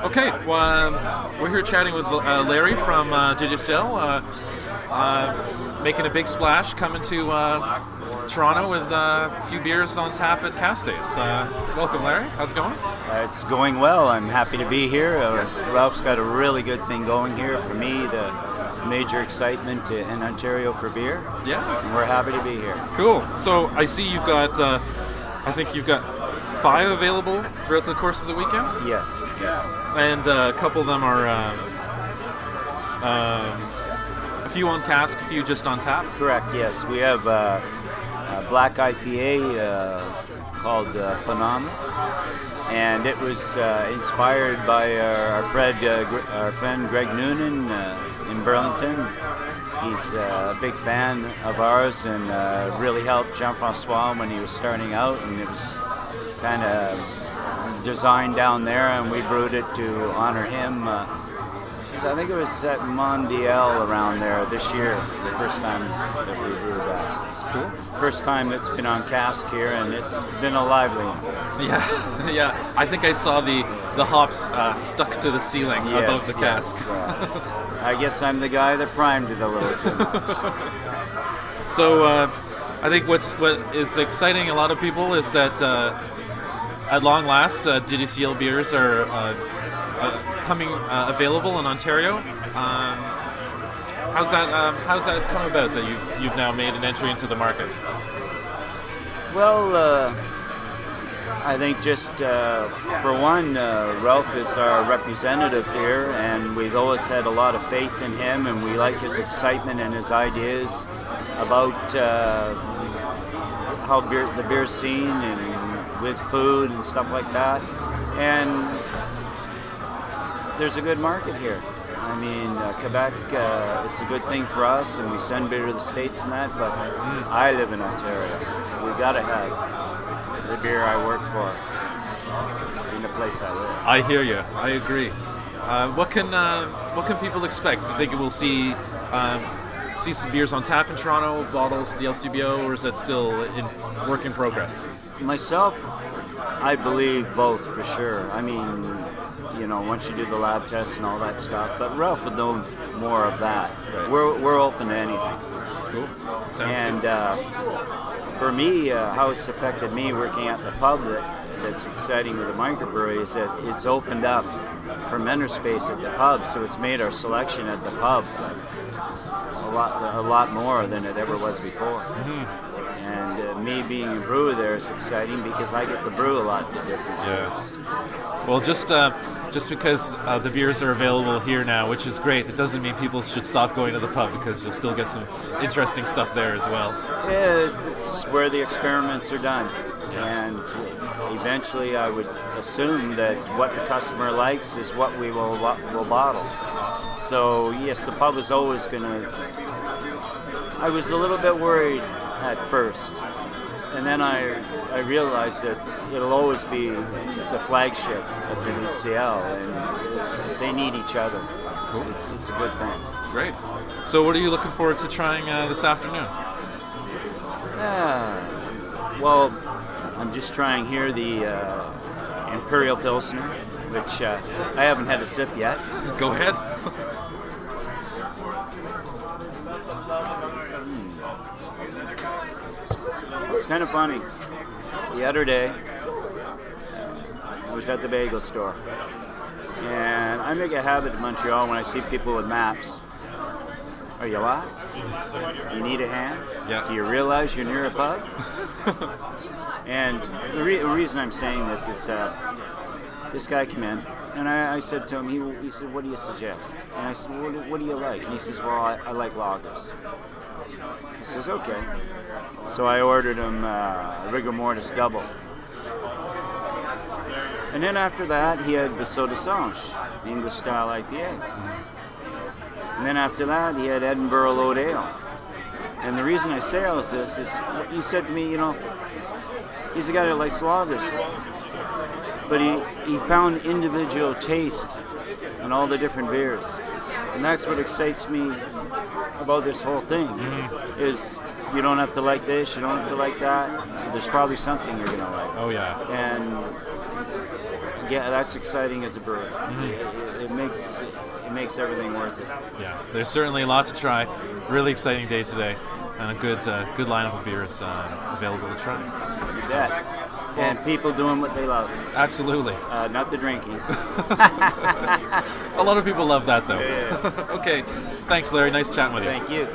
Okay, well, um, we're here chatting with uh, Larry from uh, Dieu du Ciel, uh, uh, making a big splash, coming to uh, Toronto with uh, a few beers on tap at Castays. Uh, welcome, Larry. How's it going? Uh, it's going well. I'm happy to be here. Uh, Ralph's got a really good thing going here. For me, the major excitement in Ontario for beer. Yeah. And we're happy to be here. Cool. So I see you've got, uh, I think you've got five available throughout the course of the weekend? Yes. Yes. And uh, a couple of them are um, um, a few on cask, a few just on tap. Correct. Yes, we have uh, a black IPA uh, called uh, Panama, and it was uh, inspired by our, our friend, uh, Gr- our friend Greg Noonan uh, in Burlington. He's a big fan of ours and uh, really helped Jean Francois when he was starting out, and it was kind of designed down there, and we brewed it to honor him. Uh, I think it was at Mondial around there this year, the first time that we brewed that. Cool. First time it's been on cask here, and it's been a lively one. Yeah, yeah. I think I saw the the hops uh, stuck to the ceiling Yes, above the yes, cask. uh, I guess I'm the guy that primed it a little too much. So uh, I think what's what is exciting a lot of people is that uh, at long last, uh, DDCL beers are uh, uh, coming uh, available in Ontario. Um, how's that? Um, how's that come about that you've you've now made an entry into the market? Well, uh, I think just for one, Ralph is our representative here, and we've always had a lot of faith in him, and we like his excitement and his ideas about uh, how beer, the beer scene and with food and stuff like that. And there's a good market here. I mean, uh, Quebec, uh, it's a good thing for us, and we send beer to the States and that, but I live in Ontario. We gotta have the beer I work for in the place I live. I hear you. I agree. Uh, what can uh, what can people expect? Do you think we'll see um, see some beers on tap in Toronto, bottles at the LCBO, or is that still in work in progress? Myself, I believe both for sure. I mean, you know, once you do the lab tests and all that stuff, but Ralph would know more of that. Right. We're, we're open to anything. Cool. Sounds and good. uh, for me, uh, how it's affected me working at the pub that, that's exciting with the microbrewery is that it's opened up fermenter space at the pub, so it's made our selection at the pub a lot, a lot more than it ever was before. And uh, me being a brewer there is exciting because I get to brew a lot of different beers. Yeah. Well, just uh, just because uh, the beers are available here now, which is great, it doesn't mean people should stop going to the pub because you'll still get some interesting stuff there as well. Yeah, it's where the experiments are done. And eventually, I would assume that what the customer likes is what we will, will bottle. So, yes, the pub is always going to. I was a little bit worried at first. And then I, I realized that it'll always be the flagship of the DCL, and they need each other. It's, it's, it's a good thing. Great. So, what are you looking forward to trying uh, this afternoon? Yeah. Well, I'm just trying here the uh, Imperial Pilsner, which uh, I haven't had a sip yet. Go ahead. It's kind of funny. The other day, I was at the bagel store, and I make a habit in Montreal when I see people with maps. Are you lost? You need a hand? Yeah. Do you realize you're near a pub? and the, re- the reason I'm saying this is that this guy came in, and I, I said to him, he, he said, "What do you suggest?" And I said, "What, do- what do you like?" And he says, "Well, I, I like lagers." He says, "Okay." So I ordered him uh, a rigor mortis double. And then after that, he had the Soda Sanche, English style IPA. And then after that, he had Edinburgh Old Ale. And the reason I say all this is what you said to me, you know, he's a guy that likes lagers. But he, he found individual taste in all the different beers. And that's what excites me about this whole thing mm-hmm. is you don't have to like this, you don't have to like that. There's probably something you're gonna like. Oh yeah. And yeah, that's exciting as a brewer. It, it, it makes it makes everything worth it. Yeah, there's certainly a lot to try. Really exciting day today, and a good uh, good lineup of beers uh, available to try. Bet. And people doing what they love, Absolutely. uh, not the drinking. A lot of people love that though. Yeah. okay, thanks, Larry. Nice chatting with you. Thank you.